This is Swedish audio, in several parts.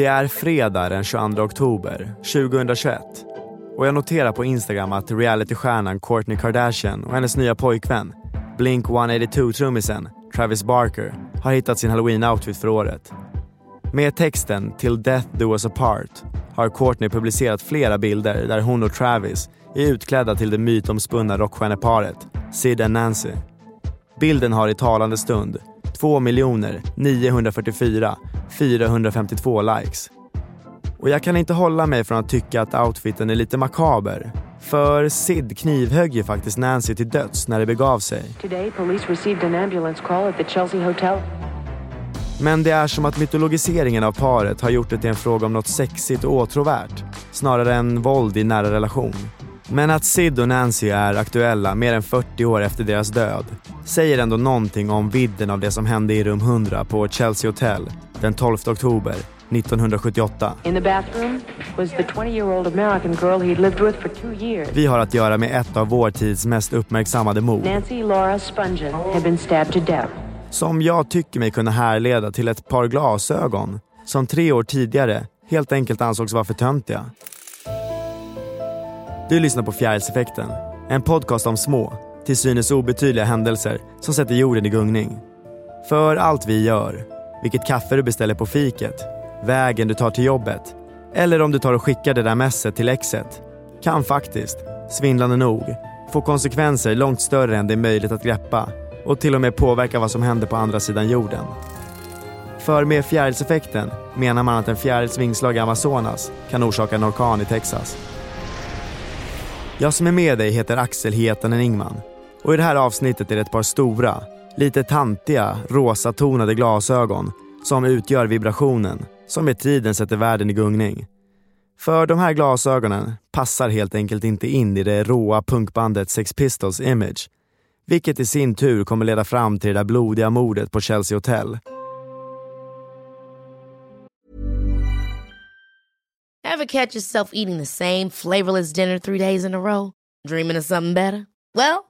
Det är fredag den 22 oktober 2021 och jag noterar på Instagram att realitystjärnan Kourtney Kardashian och hennes nya pojkvän Blink 182-trummisen Travis Barker har hittat sin halloween-outfit för året. Med texten “Till death do us apart” har Courtney publicerat flera bilder där hon och Travis är utklädda till det mytomspunna rockstjärneparet Sid and Nancy. Bilden har i talande stund 2 944 452 likes. Och jag kan inte hålla mig från att tycka att outfiten är lite makaber. För Sid knivhögg ju faktiskt Nancy till döds när det begav sig. Today, police received an ambulance call at the Chelsea Hotel. Men det är som att mytologiseringen av paret har gjort det till en fråga om något sexigt och åtråvärt, snarare än våld i nära relation. Men att Sid och Nancy är aktuella mer än 40 år efter deras död säger ändå någonting om vidden av det som hände i rum 100 på Chelsea Hotel den 12 oktober 1978. In the bathroom was the 20-year-old American girl he'd lived with for two years. Vi har att göra med ett av vår tids mest uppmärksammade mord Nancy Laura Spungen had been stabbed to death. som jag tycker mig kunna härleda till ett par glasögon som tre år tidigare helt enkelt ansågs vara för töntiga. Du lyssnar på Fjärilseffekten, en podcast om små, till synes obetydliga händelser som sätter jorden i gungning. För allt vi gör, vilket kaffe du beställer på fiket, vägen du tar till jobbet eller om du tar och skickar det där messet till exet kan faktiskt, svindlande nog, få konsekvenser långt större än det är möjligt att greppa och till och med påverka vad som händer på andra sidan jorden. För med fjärilseffekten menar man att en fjärils vingslag i Amazonas kan orsaka en orkan i Texas. Jag som är med dig heter Axel Hietanen Ingman och i det här avsnittet är det ett par stora, lite tantiga, rosatonade glasögon som utgör vibrationen som med tiden sätter världen i gungning. För de här glasögonen passar helt enkelt inte in i det råa punkbandet Sex Pistols image, vilket i sin tur kommer leda fram till det där blodiga mordet på Chelsea Hotel. Have catch yourself eating the same flavorless dinner three days in a row? Dreaming of something better? Well,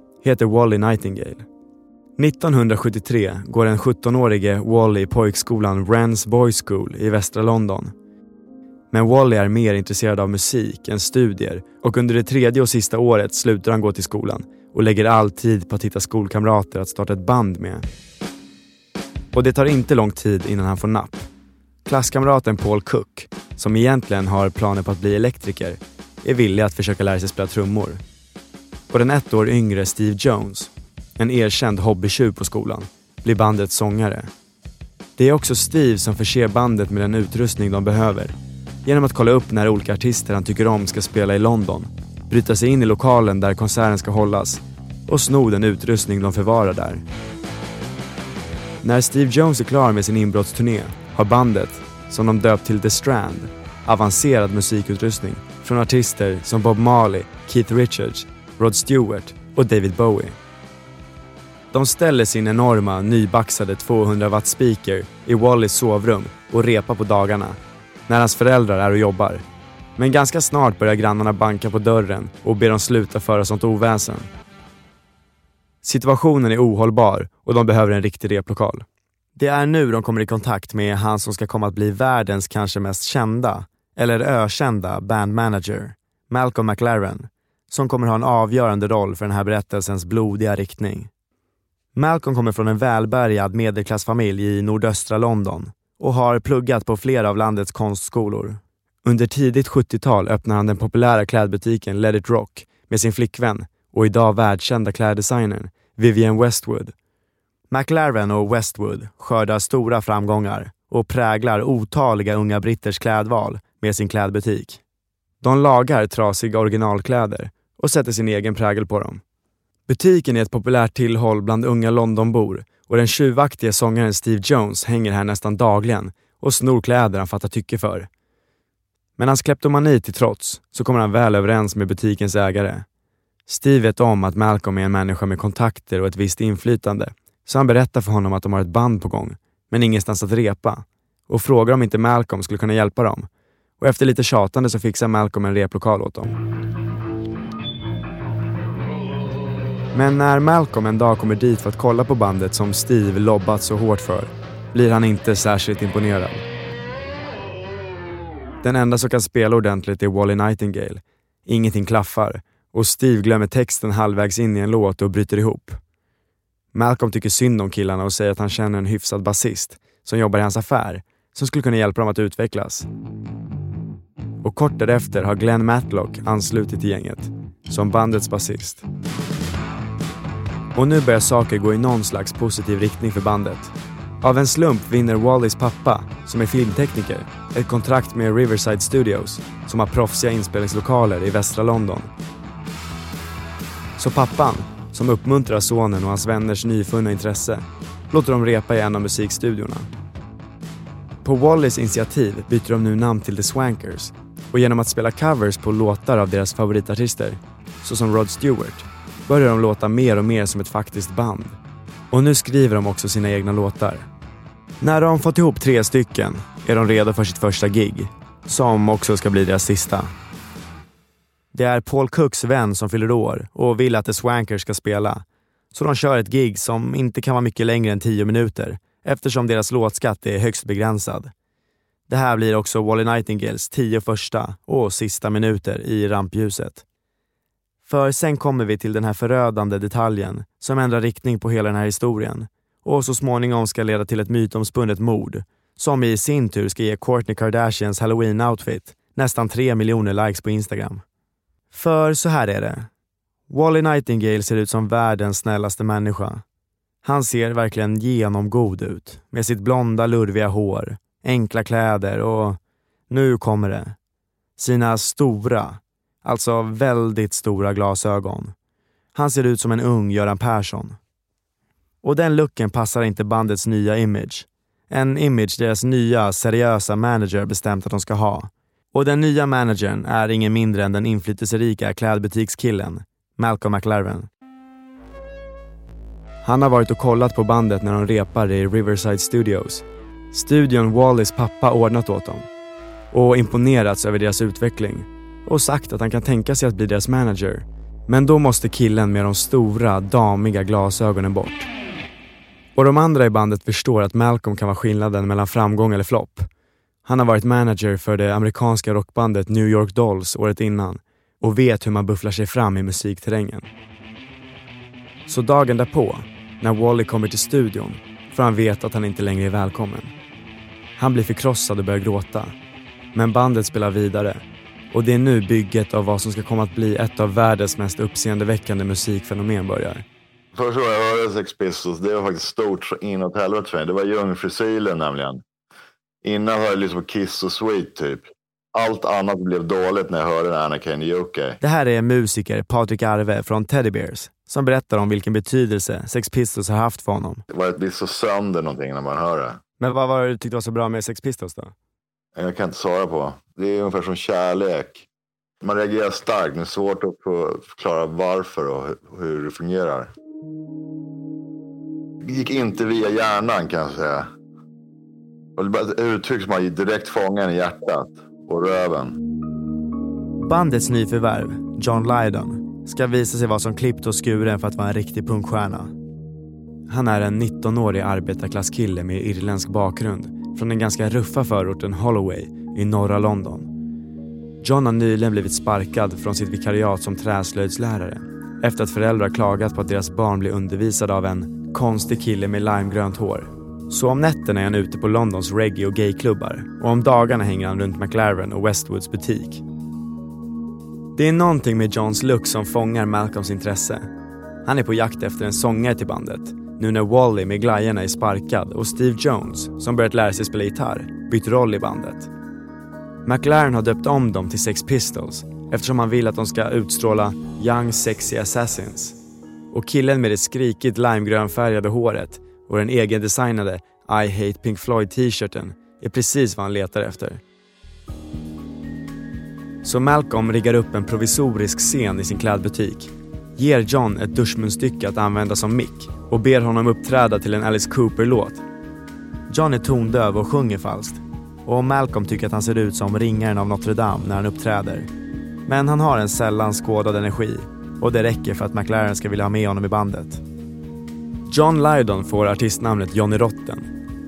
heter Wally Nightingale. 1973 går den 17-årige Wally i pojkskolan Wrens Boys School i västra London. Men Wally är mer intresserad av musik än studier och under det tredje och sista året slutar han gå till skolan och lägger all tid på att hitta skolkamrater att starta ett band med. Och det tar inte lång tid innan han får napp. Klasskamraten Paul Cook, som egentligen har planer på att bli elektriker, är villig att försöka lära sig spela trummor. Och den ett år yngre Steve Jones, en erkänd hobbytjuv på skolan, blir bandets sångare. Det är också Steve som förser bandet med den utrustning de behöver genom att kolla upp när olika artister han tycker om ska spela i London, bryta sig in i lokalen där konserten ska hållas och sno den utrustning de förvarar där. När Steve Jones är klar med sin inbrottsturné har bandet, som de döpt till The Strand, avancerad musikutrustning från artister som Bob Marley, Keith Richards, Rod Stewart och David Bowie. De ställer sin enorma nybaxade 200 watt speaker i Wallys sovrum och repar på dagarna när hans föräldrar är och jobbar. Men ganska snart börjar grannarna banka på dörren och be dem sluta föra sånt oväsen. Situationen är ohållbar och de behöver en riktig replokal. Det är nu de kommer i kontakt med han som ska komma att bli världens kanske mest kända, eller ökända, bandmanager, Malcolm McLaren, som kommer ha en avgörande roll för den här berättelsens blodiga riktning. Malcolm kommer från en välbärgad medelklassfamilj i nordöstra London och har pluggat på flera av landets konstskolor. Under tidigt 70-tal öppnar han den populära klädbutiken Let It Rock med sin flickvän och idag världskända kläddesignern Vivienne Westwood. McLaren och Westwood skördar stora framgångar och präglar otaliga unga britters klädval med sin klädbutik. De lagar trasiga originalkläder och sätter sin egen prägel på dem. Butiken är ett populärt tillhåll bland unga Londonbor och den tjuvaktige sångaren Steve Jones hänger här nästan dagligen och snor kläder han fattar tycke för. Men hans kleptomani till trots så kommer han väl överens med butikens ägare. Steve vet om att Malcolm är en människa med kontakter och ett visst inflytande, så han berättar för honom att de har ett band på gång, men ingenstans att repa och frågar om inte Malcolm skulle kunna hjälpa dem. Och efter lite tjatande så fixar Malcolm en replokal åt dem. Men när Malcolm en dag kommer dit för att kolla på bandet som Steve lobbat så hårt för blir han inte särskilt imponerad. Den enda som kan spela ordentligt är Wally Nightingale. Ingenting klaffar och Steve glömmer texten halvvägs in i en låt och bryter ihop. Malcolm tycker synd om killarna och säger att han känner en hyfsad basist som jobbar i hans affär som skulle kunna hjälpa dem att utvecklas. Och kort därefter har Glenn Matlock anslutit till gänget som bandets basist. Och nu börjar saker gå i någon slags positiv riktning för bandet. Av en slump vinner Wallys pappa, som är filmtekniker, ett kontrakt med Riverside Studios, som har proffsiga inspelningslokaler i västra London. Så pappan, som uppmuntrar sonen och hans vänners nyfunna intresse, låter dem repa i en av musikstudiorna. På Wallys initiativ byter de nu namn till The Swankers och genom att spela covers på låtar av deras favoritartister, såsom Rod Stewart, börjar de låta mer och mer som ett faktiskt band. Och nu skriver de också sina egna låtar. När de fått ihop tre stycken är de redo för sitt första gig, som också ska bli deras sista. Det är Paul Cooks vän som fyller år och vill att The Swankers ska spela. Så de kör ett gig som inte kan vara mycket längre än tio minuter eftersom deras låtskatt är högst begränsad. Det här blir också Wally Nightingales tio första och sista minuter i rampljuset. För sen kommer vi till den här förödande detaljen som ändrar riktning på hela den här historien och så småningom ska leda till ett mytomspunnet mord som i sin tur ska ge Kourtney Kardashians halloween-outfit nästan 3 miljoner likes på Instagram. För så här är det. Wally Nightingale ser ut som världens snällaste människa. Han ser verkligen genomgod ut med sitt blonda lurviga hår, enkla kläder och, nu kommer det, sina stora, Alltså väldigt stora glasögon. Han ser ut som en ung Göran Persson. Och den looken passar inte bandets nya image. En image deras nya, seriösa manager bestämt att de ska ha. Och den nya managern är ingen mindre än den inflytelserika klädbutikskillen, Malcolm McLaren. Han har varit och kollat på bandet när de repar i Riverside Studios. Studion Wallys pappa ordnat åt dem. Och imponerats över deras utveckling och sagt att han kan tänka sig att bli deras manager. Men då måste killen med de stora, damiga glasögonen bort. Och de andra i bandet förstår att Malcolm kan vara skillnaden mellan framgång eller flopp. Han har varit manager för det amerikanska rockbandet New York Dolls året innan och vet hur man bufflar sig fram i musikterrängen. Så dagen därpå, när Wally kommer till studion, får han veta att han inte längre är välkommen. Han blir förkrossad och börjar gråta. Men bandet spelar vidare och det är nu bygget av vad som ska komma att bli ett av världens mest uppseendeväckande musikfenomen börjar. Första gången jag hörde Sex Pistols, det var faktiskt stort så inåt helvete för mig. Det var Jungfrusilen nämligen. Innan hörde jag liksom Kiss och Sweet typ. Allt annat blev dåligt när jag hörde Anna Kane UK. Det här är musiker Patrik Arve från Teddy Bears som berättar om vilken betydelse Sex Pistols har haft för honom. Det var ett blir så sönder någonting när man hör det. Men vad var det du tyckte var så bra med Sex Pistols då? Eh, jag kan inte svara på. Det är ungefär som kärlek. Man reagerar starkt, men det är svårt att förklara varför och hur det fungerar. Det gick inte via hjärnan kan jag säga. Och det var ett uttryck som man direkt fångade i hjärtat och röven. Bandets nyförvärv, John Lydon, ska visa sig vara som klippt och skuren för att vara en riktig punkstjärna. Han är en 19-årig arbetarklasskille med irländsk bakgrund från den ganska ruffa förorten Holloway i norra London. John har nyligen blivit sparkad från sitt vikariat som träslöjdslärare efter att föräldrar klagat på att deras barn blir undervisade av en konstig kille med limegrönt hår. Så om nätterna är han ute på Londons reggae och gayklubbar och om dagarna hänger han runt McLaren och Westwoods butik. Det är någonting med Johns look som fångar Malcolms intresse. Han är på jakt efter en sångare till bandet nu när Wally med glajjorna är sparkad och Steve Jones, som börjat lära sig spela gitarr, bytt roll i bandet. McLaren har döpt om dem till Sex Pistols eftersom han vill att de ska utstråla “Young Sexy Assassins”. Och killen med det skrikigt limegrönfärgade håret och den egendesignade I Hate Pink Floyd t-shirten är precis vad han letar efter. Så Malcolm riggar upp en provisorisk scen i sin klädbutik, ger John ett duschmunstycke att använda som mick och ber honom uppträda till en Alice Cooper-låt. John är tondöv och sjunger falskt och Malcolm tycker att han ser ut som ringaren av Notre Dame när han uppträder. Men han har en sällan skådad energi och det räcker för att McLaren ska vilja ha med honom i bandet. John Lydon får artistnamnet Johnny Rotten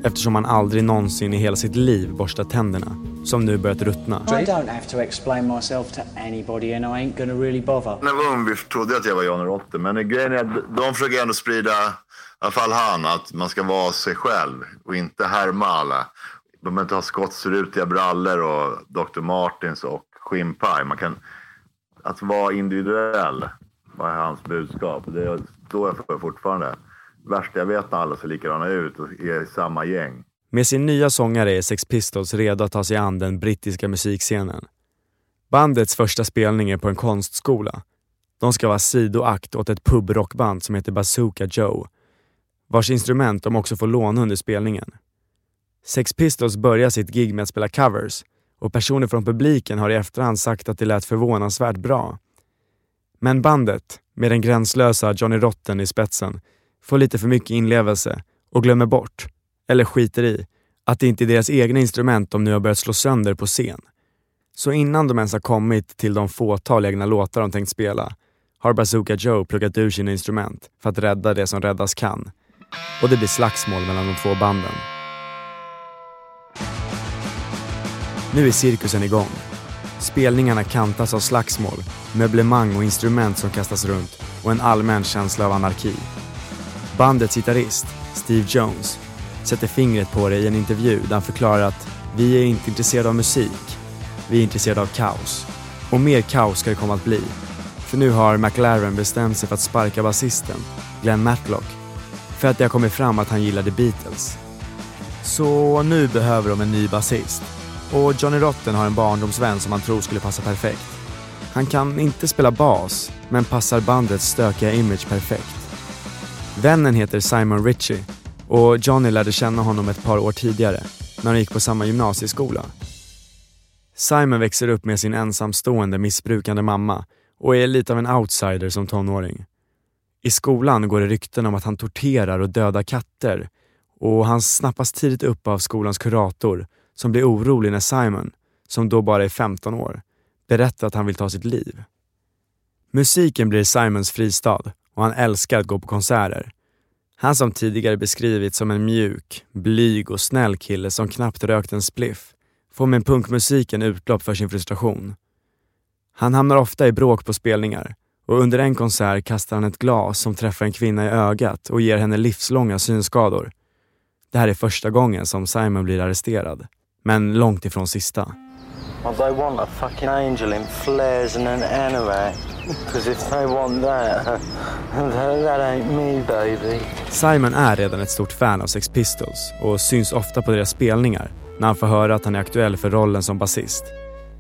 eftersom han aldrig någonsin i hela sitt liv borstat tänderna som nu börjat ruttna. I don't have to explain myself to anybody and I ain't gonna really bother. När jag var ung trodde jag att jag var Johnny Rotten, men grejen är att de försöker ändå sprida, i alla fall han, att man ska vara sig själv och inte härma alla. De behöver inte ha skottsrutiga brallor och Dr. Martins och skinnpaj. Man kan, att vara individuell var hans budskap. Det står jag för fortfarande. Värsta jag vet när alla ser likadana ut och är i samma gäng. Med sin nya sångare är Sex Pistols redo att ta sig an den brittiska musikscenen. Bandets första spelning är på en konstskola. De ska vara sidoakt åt ett pubrockband som heter Bazooka Joe, vars instrument de också får låna under spelningen. Sex Pistols börjar sitt gig med att spela covers och personer från publiken har i efterhand sagt att det lät förvånansvärt bra. Men bandet, med den gränslösa Johnny Rotten i spetsen, får lite för mycket inlevelse och glömmer bort, eller skiter i, att det inte är deras egna instrument de nu har börjat slå sönder på scen. Så innan de ens har kommit till de fåtal egna låtar de tänkt spela har Bazooka Joe pluggat ur sina instrument för att rädda det som räddas kan. Och det blir slagsmål mellan de två banden. Nu är cirkusen igång. Spelningarna kantas av slagsmål, möblemang och instrument som kastas runt och en allmän känsla av anarki. Bandets gitarrist, Steve Jones, sätter fingret på det i en intervju där han förklarar att vi är inte intresserade av musik, vi är intresserade av kaos. Och mer kaos ska det komma att bli. För nu har McLaren bestämt sig för att sparka basisten, Glenn Matlock, för att det har kommit fram att han gillade Beatles. Så nu behöver de en ny basist. Och Johnny Rotten har en barndomsvän som han tror skulle passa perfekt. Han kan inte spela bas, men passar bandets stökiga image perfekt. Vännen heter Simon Ritchie och Johnny lärde känna honom ett par år tidigare när de gick på samma gymnasieskola. Simon växer upp med sin ensamstående missbrukande mamma och är lite av en outsider som tonåring. I skolan går det rykten om att han torterar och dödar katter och han snappas tidigt upp av skolans kurator som blir orolig när Simon, som då bara är 15 år, berättar att han vill ta sitt liv. Musiken blir Simons fristad och han älskar att gå på konserter. Han som tidigare beskrivits som en mjuk, blyg och snäll kille som knappt rökt en spliff får med punkmusiken utlopp för sin frustration. Han hamnar ofta i bråk på spelningar och under en konsert kastar han ett glas som träffar en kvinna i ögat och ger henne livslånga synskador. Det här är första gången som Simon blir arresterad, men långt ifrån sista. Well, they want a fucking angel in flares and an anorak. Because if they want that, that, that ain't me baby. Simon är redan ett stort fan av Sex Pistols och syns ofta på deras spelningar när han får höra att han är aktuell för rollen som basist.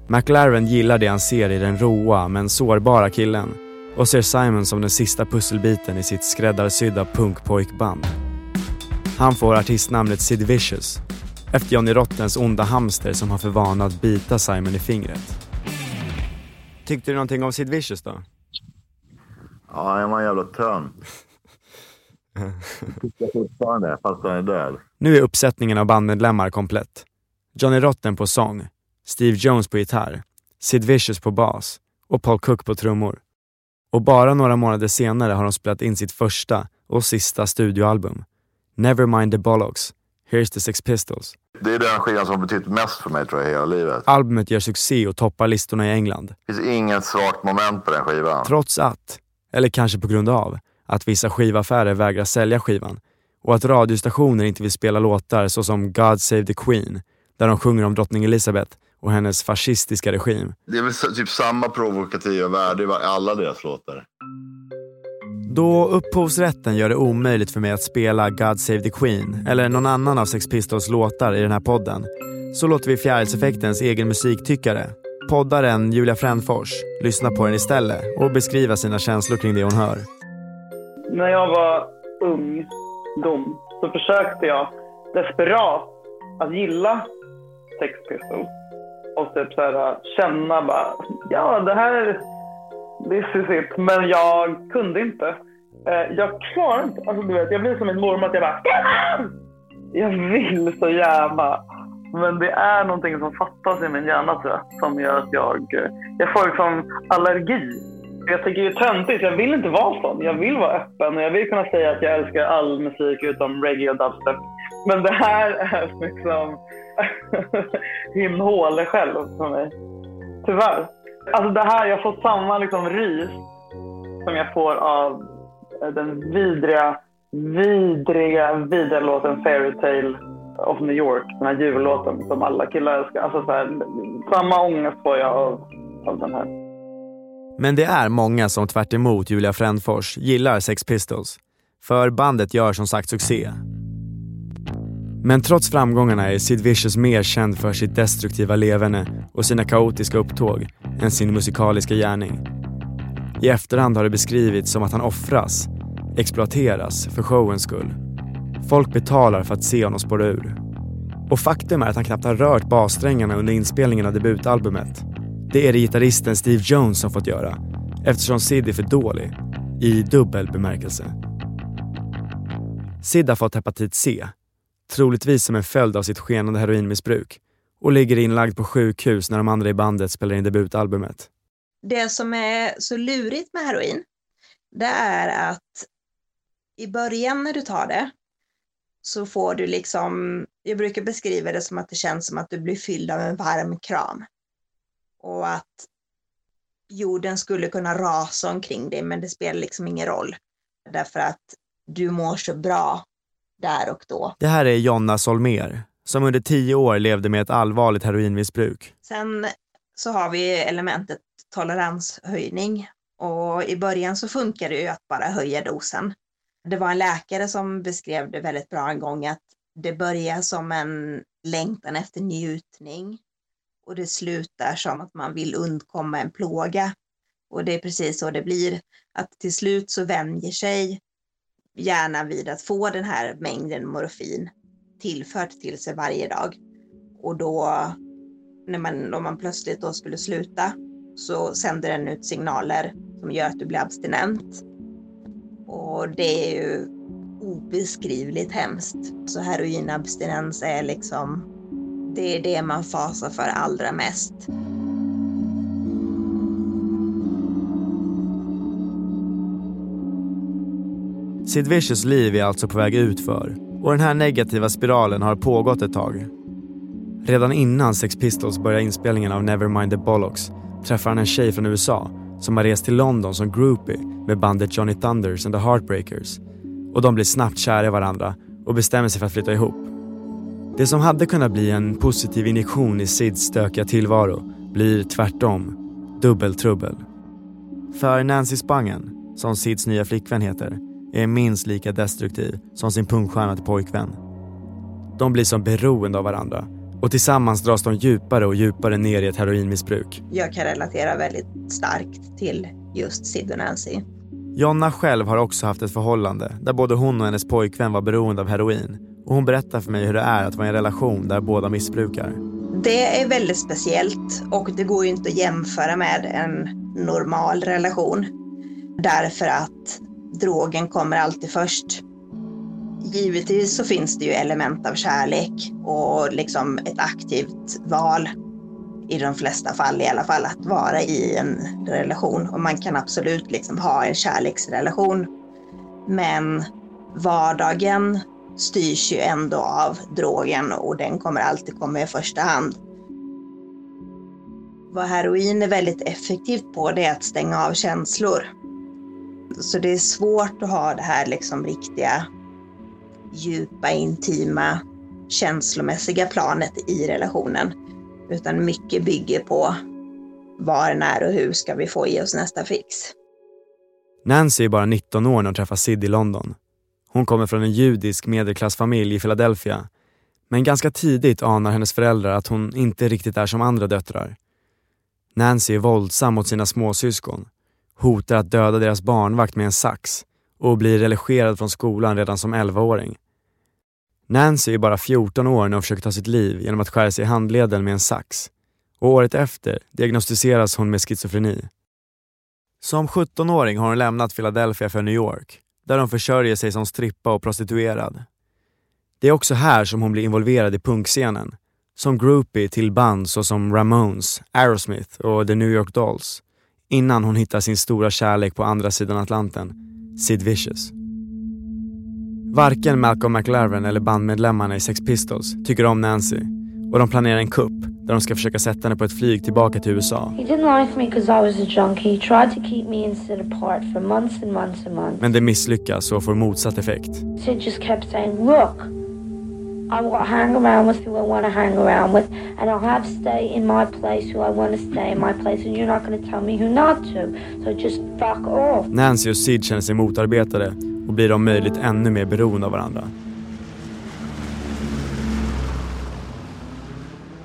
McLaren gillar det han ser i den roa men sårbara killen och ser Simon som den sista pusselbiten i sitt skräddarsydda punkpojkband. Han får artistnamnet Sid Vicious efter Johnny Rottens onda hamster som har för vana att bita Simon i fingret. Tyckte du någonting om Sid Vicious då? Ja, han var en jävla tönt. Tycker fortfarande, fast han är död. Nu är uppsättningen av bandmedlemmar komplett. Johnny Rotten på sång, Steve Jones på gitarr, Sid Vicious på bas och Paul Cook på trummor. Och bara några månader senare har de spelat in sitt första och sista studioalbum. Nevermind the Bollocks, Here's the Sex Pistols. Det är den skivan som betytt mest för mig tror jag hela livet. Albumet gör succé och toppar listorna i England. Det finns inget svagt moment på den skivan. Trots att, eller kanske på grund av, att vissa skivaffärer vägrar sälja skivan och att radiostationer inte vill spela låtar såsom God Save the Queen, där de sjunger om drottning Elizabeth och hennes fascistiska regim. Det är väl typ samma provokativa värde i alla deras låtar. Då upphovsrätten gör det omöjligt för mig att spela God Save the Queen eller någon annan av Sex Pistols låtar i den här podden så låter vi Fjärilseffektens egen musiktyckare, poddaren Julia Frändfors, lyssna på den istället och beskriva sina känslor kring det hon hör. När jag var ung, dum, så försökte jag desperat att gilla Sex Pistols. Och typ så här, känna bara, ja det här, this is it. Men jag kunde inte. Eh, jag klarar inte, alltså du vet, jag blir som en mormor att jag bara, Jag vill så gärna. Men det är någonting som fattas i min hjärna tror jag, som gör att jag, eh, jag får liksom allergi. Jag tycker det är töntigt, jag vill inte vara sån. Jag vill vara öppen och jag vill kunna säga att jag älskar all musik utom reggae och dubstep. Men det här är liksom himnhåle själv för mig. Tyvärr. Alltså det här, jag får samma liksom rys som jag får av eh, den vidriga, vidriga, vidriga låten Fairy Tale of New York. Den här jullåten som alla killar älskar. Alltså så här, samma ångest får jag av, av den här. Men det är många som tvärt emot Julia Frändfors gillar Sex Pistols. För bandet gör som sagt succé. Men trots framgångarna är Sid Vicious mer känd för sitt destruktiva leverne och sina kaotiska upptåg än sin musikaliska gärning. I efterhand har det beskrivits som att han offras, exploateras för showens skull. Folk betalar för att se honom spåra ur. Och faktum är att han knappt har rört bassträngarna under inspelningen av debutalbumet. Det är det gitarristen Steve Jones som fått göra eftersom Sid är för dålig, i dubbel bemärkelse. Sid har fått hepatit C, troligtvis som en följd av sitt skenande heroinmissbruk och ligger inlagd på sjukhus när de andra i bandet spelar in debutalbumet. Det som är så lurigt med heroin, det är att i början när du tar det så får du liksom, jag brukar beskriva det som att det känns som att du blir fylld av en varm kram. Och att jorden skulle kunna rasa omkring dig men det spelar liksom ingen roll. Därför att du mår så bra där och då. Det här är Jonna Solmer som under tio år levde med ett allvarligt heroinmissbruk. Sen så har vi elementet toleranshöjning och i början så funkar det ju att bara höja dosen. Det var en läkare som beskrev det väldigt bra en gång att det börjar som en längtan efter njutning och det slutar som att man vill undkomma en plåga. Och det är precis så det blir, att till slut så vänjer sig hjärnan vid att få den här mängden morfin tillfört till sig varje dag. Och då, när man, om man plötsligt då skulle sluta, så sänder den ut signaler som gör att du blir abstinent. Och det är ju obeskrivligt hemskt. Så heroinabstinens är liksom, det är det man fasar för allra mest. Sid Vicious liv är alltså på väg utför och den här negativa spiralen har pågått ett tag. Redan innan Sex Pistols börjar inspelningen av Nevermind the Bollocks träffar han en tjej från USA som har rest till London som groupie med bandet Johnny Thunders and the Heartbreakers. Och de blir snabbt kära i varandra och bestämmer sig för att flytta ihop. Det som hade kunnat bli en positiv injektion i Sids stökiga tillvaro blir tvärtom dubbeltrubbel. För Nancy Spangen, som Sids nya flickvän heter, är minst lika destruktiv som sin pungstjärna till pojkvän. De blir som beroende av varandra och tillsammans dras de djupare och djupare ner i ett heroinmissbruk. Jag kan relatera väldigt starkt till just Sid och Nancy. Jonna själv har också haft ett förhållande där både hon och hennes pojkvän var beroende av heroin. Och hon berättar för mig hur det är att vara i en relation där båda missbrukar. Det är väldigt speciellt och det går ju inte att jämföra med en normal relation. Därför att drogen kommer alltid först. Givetvis så finns det ju element av kärlek och liksom ett aktivt val i de flesta fall i alla fall att vara i en relation och man kan absolut liksom ha en kärleksrelation. Men vardagen styrs ju ändå av drogen och den kommer alltid komma i första hand. Vad heroin är väldigt effektivt på det är att stänga av känslor. Så det är svårt att ha det här liksom riktiga djupa, intima, känslomässiga planet i relationen. Utan mycket bygger på var, när och hur ska vi få i oss nästa fix. Nancy är bara 19 år när hon träffar Sid i London. Hon kommer från en judisk medelklassfamilj i Philadelphia. Men ganska tidigt anar hennes föräldrar att hon inte riktigt är som andra döttrar. Nancy är våldsam mot sina småsyskon, hotar att döda deras barnvakt med en sax och blir relegerad från skolan redan som 11-åring. Nancy är bara 14 år när hon försöker ta sitt liv genom att skära sig i handleden med en sax. Och året efter diagnostiseras hon med schizofreni. Som 17-åring har hon lämnat Philadelphia för New York, där hon försörjer sig som strippa och prostituerad. Det är också här som hon blir involverad i punkscenen, som groupie till band såsom Ramones, Aerosmith och The New York Dolls, innan hon hittar sin stora kärlek på andra sidan Atlanten, Sid Vicious. Varken Malcolm McLaren eller bandmedlemmarna i Sex Pistols tycker om Nancy och de planerar en kupp där de ska försöka sätta henne på ett flyg tillbaka till USA. Men det misslyckas och får motsatt effekt. Sid just kept saying, look, i will hang around with who I want to hang around with, and I'll have stay in my place who I want to stay in my place, and you're not going to tell me who not to. So just fuck off. Nancy och Sid känner sig motarbetade och blir om möjligt ännu mer beroende av varandra.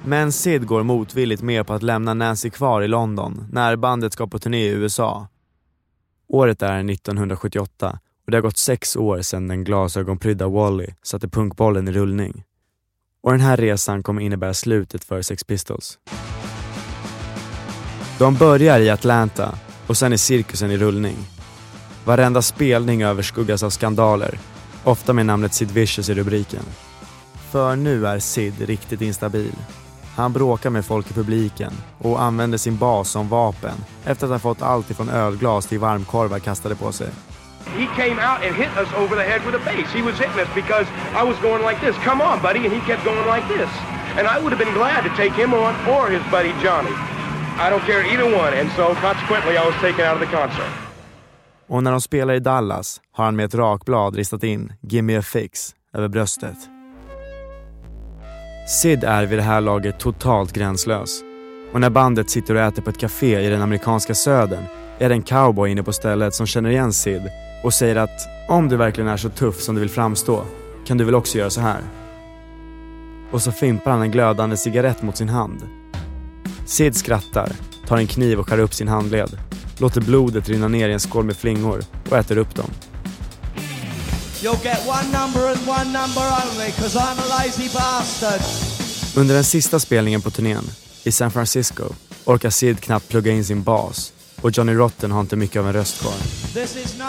Men Sid går motvilligt med på att lämna Nancy kvar i London när bandet ska på turné i USA. Året är 1978 och det har gått sex år sedan den glasögonprydda Wally satte punkbollen i rullning. Och den här resan kommer innebära slutet för Sex Pistols. De börjar i Atlanta och sen är cirkusen i rullning. Varenda spelning överskuggas av skandaler, ofta med namnet Sid Vicious i rubriken. För nu är Sid riktigt instabil. Han bråkar med folk i publiken och använder sin bas som vapen efter att ha fått allt ifrån ölglas till varmkorvar kastade på sig. He came out and hit us over the head with a base. He was hitting us because I was going like this. Come on, buddy. And he kept going like this. And I would have been glad to take him on or his buddy Johnny. I don't care either one. And so consequently I was taken out of the concert. Och när de spelar i Dallas har han med ett rakblad ristat in “Gimme a fix” över bröstet. Sid är vid det här laget totalt gränslös. Och när bandet sitter och äter på ett café i den amerikanska södern är det en cowboy inne på stället som känner igen Sid och säger att om du verkligen är så tuff som du vill framstå kan du väl också göra så här. Och så fimpar han en glödande cigarett mot sin hand. Sid skrattar, tar en kniv och skär upp sin handled, låter blodet rinna ner i en skål med flingor och äter upp dem. Only. Under den sista spelningen på turnén, i San Francisco, orkar Sid knappt plugga in sin bas och Johnny Rotten har inte mycket av en röst kvar. No.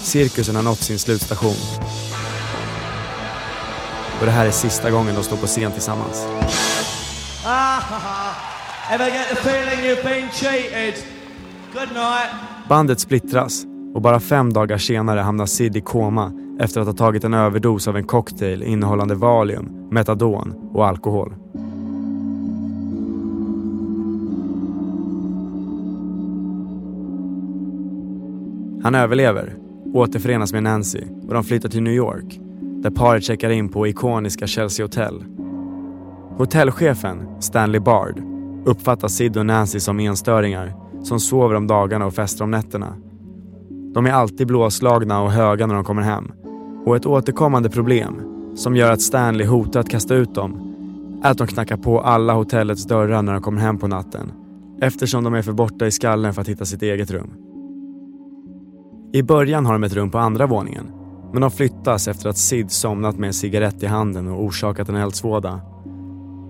Cirkusen har nått sin slutstation. Och det här är sista gången de står på scen tillsammans. Ah. Bandet splittras och bara fem dagar senare hamnar Sid i koma efter att ha tagit en överdos av en cocktail innehållande valium, metadon och alkohol. Han överlever, återförenas med Nancy och de flyttar till New York där paret checkar in på ikoniska Chelsea Hotel. Hotellchefen, Stanley Bard, uppfattar Sid och Nancy som enstöringar som sover om dagarna och festar om nätterna. De är alltid blåslagna och höga när de kommer hem. Och ett återkommande problem, som gör att Stanley hotar att kasta ut dem, är att de knackar på alla hotellets dörrar när de kommer hem på natten eftersom de är för borta i skallen för att hitta sitt eget rum. I början har de ett rum på andra våningen men de flyttas efter att Sid somnat med en cigarett i handen och orsakat en eldsvåda.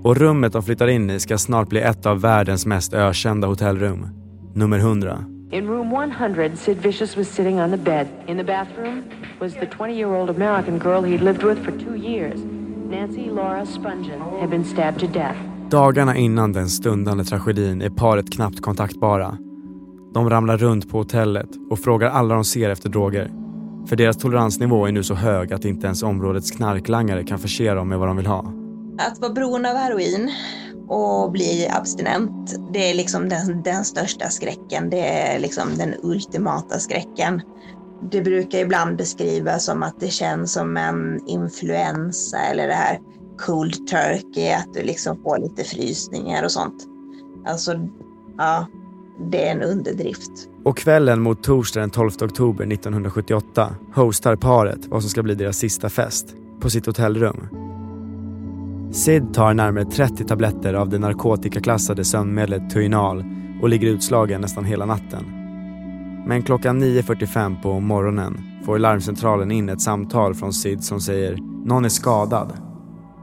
Och rummet de flyttar in i ska snart bli ett av världens mest ökända hotellrum. Nummer 100. In room 100, Sid Vicious was sitting on the bed. In the bathroom was the 20-year-old American girl he'd lived with for two years. Nancy Laura Spungen had been stabbed to death. Dagarna innan den stundande tragedin är paret knappt kontaktbara. De ramlar runt på hotellet och frågar alla de ser efter droger. För deras toleransnivå är nu så hög att inte ens områdets knarklangare kan förse dem med vad de vill ha. Att vara beroende av heroin och bli abstinent, det är liksom den, den största skräcken. Det är liksom den ultimata skräcken. Det brukar ibland beskrivas som att det känns som en influensa eller det här cold turkey, att du liksom får lite frysningar och sånt. Alltså, ja, det är en underdrift. Och kvällen mot torsdag den 12 oktober 1978 hostar paret vad som ska bli deras sista fest på sitt hotellrum. Sid tar närmare 30 tabletter av det narkotikaklassade sömnmedlet Tuinal och ligger utslagen nästan hela natten. Men klockan 9.45 på morgonen får larmcentralen in ett samtal från Sid som säger “Någon är skadad”.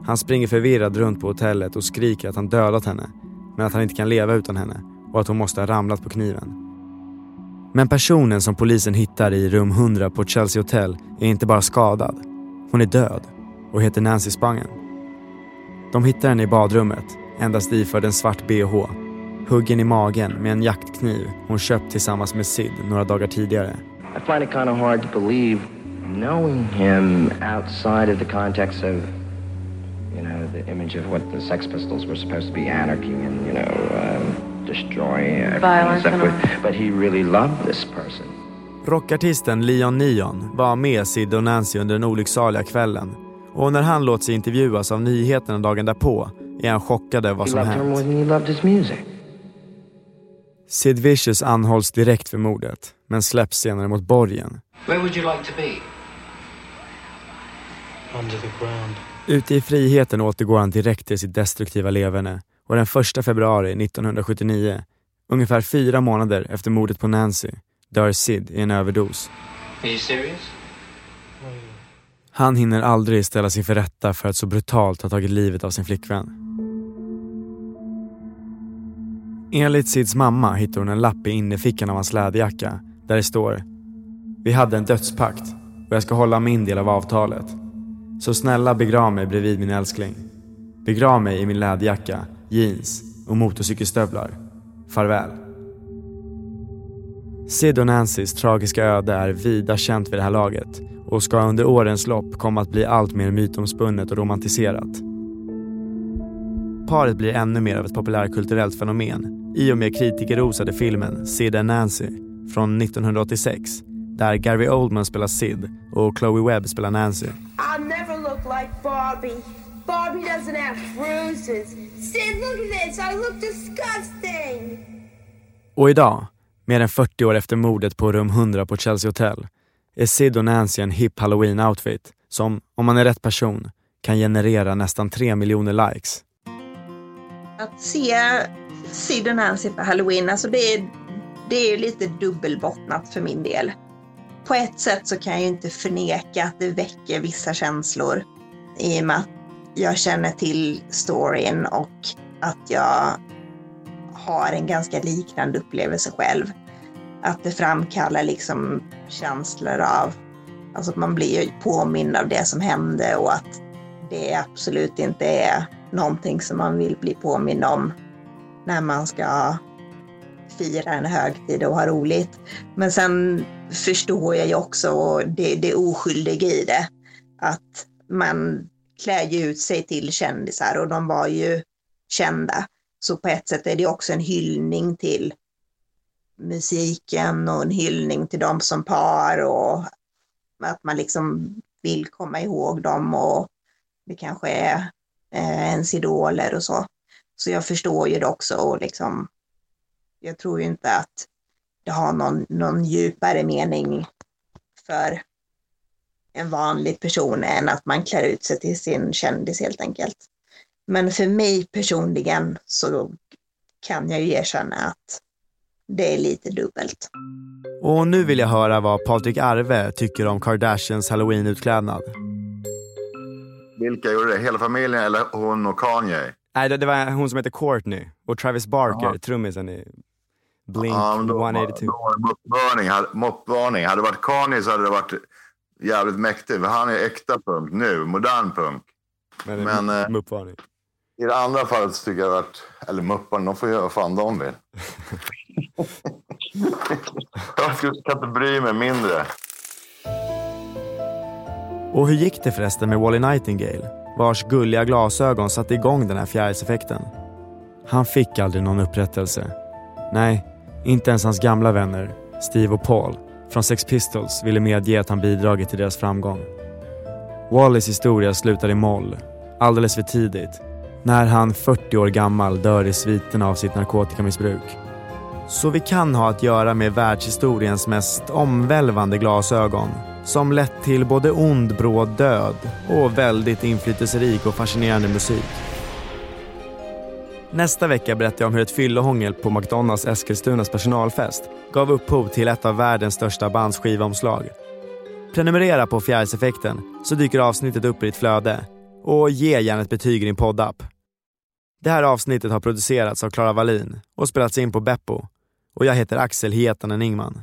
Han springer förvirrad runt på hotellet och skriker att han dödat henne men att han inte kan leva utan henne och att hon måste ha ramlat på kniven. Men personen som polisen hittar i rum 100 på Chelsea Hotel är inte bara skadad. Hon är död och heter Nancy Spangen. De hittar henne i badrummet, endast iförd en svart bh, huggen i magen med en jaktkniv hon köpt tillsammans med Sid några dagar tidigare. I find it kind of hard to believe, knowing him outside of the context of, you know, the image of what the Sex Pistols were supposed to be, anarchy and, you know, um, destroy everything and forth. But he really loved this person. Rockartisten Leon Neon var med Sid och Nancy under den olycksaliga kvällen och när han låter sig intervjuas av nyheterna dagen därpå är han chockad över vad He som loved her more hänt. than he loved his music. Sid Vicious anhålls direkt för mordet men släpps senare mot borgen. Where would you like to be? Under the ground. Ute i friheten återgår han direkt till sitt destruktiva leverne och den 1 februari 1979, ungefär fyra månader efter mordet på Nancy, dör Sid i en överdos. Are you serious? Han hinner aldrig ställas inför rätta för att så brutalt ha tagit livet av sin flickvän. Enligt Sids mamma hittar hon en lapp i innerfickan av hans läderjacka där det står Vi hade en dödspakt och jag ska hålla min del av avtalet. Så snälla begrav mig bredvid min älskling. Begrav mig i min läderjacka, jeans och motorcykelstövlar. Farväl. Sid och Nancys tragiska öde är vida känt vid det här laget och ska under årens lopp komma att bli allt mer mytomspunnet och romantiserat. Paret blir ännu mer av ett populärkulturellt fenomen i och med kritikerrosade filmen Sid and Nancy från 1986 där Gary Oldman spelar Sid och Chloe Webb spelar Nancy. I'll never look like Barbie. Barbie doesn't have bruises. Sid, look at this. I look disgusting. Och idag, mer än 40 år efter mordet på rum 100 på Chelsea Hotel, är Sid och Nancy en hip halloween-outfit som, om man är rätt person, kan generera nästan 3 miljoner likes. Att se Sid och Nancy på halloween, alltså det är, det är ju lite dubbelbottnat för min del. På ett sätt så kan jag ju inte förneka att det väcker vissa känslor i och med att jag känner till storyn och att jag har en ganska liknande upplevelse själv. Att det framkallar liksom känslor av, alltså att man blir ju påmind av det som hände och att det absolut inte är någonting som man vill bli påmind om när man ska fira en högtid och ha roligt. Men sen förstår jag ju också det, det oskyldiga i det. Att man klär ju ut sig till kändisar och de var ju kända. Så på ett sätt är det också en hyllning till musiken och en hyllning till dem som par och att man liksom vill komma ihåg dem och det kanske är eh, ens idoler och så. Så jag förstår ju det också och liksom Jag tror ju inte att det har någon, någon djupare mening för en vanlig person än att man klär ut sig till sin kändis helt enkelt. Men för mig personligen så kan jag ju erkänna att det är lite dubbelt. Och nu vill jag höra vad Patrik Arve tycker om Kardashians halloween-utklädnad. Vilka gjorde det? Hela familjen eller hon och Kanye? Nej, det, det var hon som heter Courtney och Travis Barker, Jaha. trummisen i Blink Ja, då, 182. Då var det moppvarning. Hade, moppvarning. Hade det varit Kanye så hade det varit jävligt mäktigt. För han är äkta punk nu, modern punk. Men, Men, eh, muppvarning. I det andra fallet så tycker jag att, eller mupparna, de får göra vad fan de vill. jag skulle- kan inte bry mig mindre. Och hur gick det förresten med Wally Nightingale, vars gulliga glasögon satte igång den här fjärilseffekten? Han fick aldrig någon upprättelse. Nej, inte ens hans gamla vänner, Steve och Paul, från Sex Pistols ville medge att han bidragit till deras framgång. Wallys historia slutar i moll, alldeles för tidigt, när han 40 år gammal dör i sviterna av sitt narkotikamissbruk. Så vi kan ha att göra med världshistoriens mest omvälvande glasögon som lett till både ond bråd död och väldigt inflytelserik och fascinerande musik. Nästa vecka berättar jag om hur ett fyllohångel på McDonalds Eskilstunas personalfest gav upphov till ett av världens största bands skivomslag. Prenumerera på Fjärilseffekten så dyker avsnittet upp i ditt flöde och ge gärna ett betyg i din poddapp. Det här avsnittet har producerats av Klara Wallin och spelats in på Beppo och jag heter Axel Hietanen Ingman.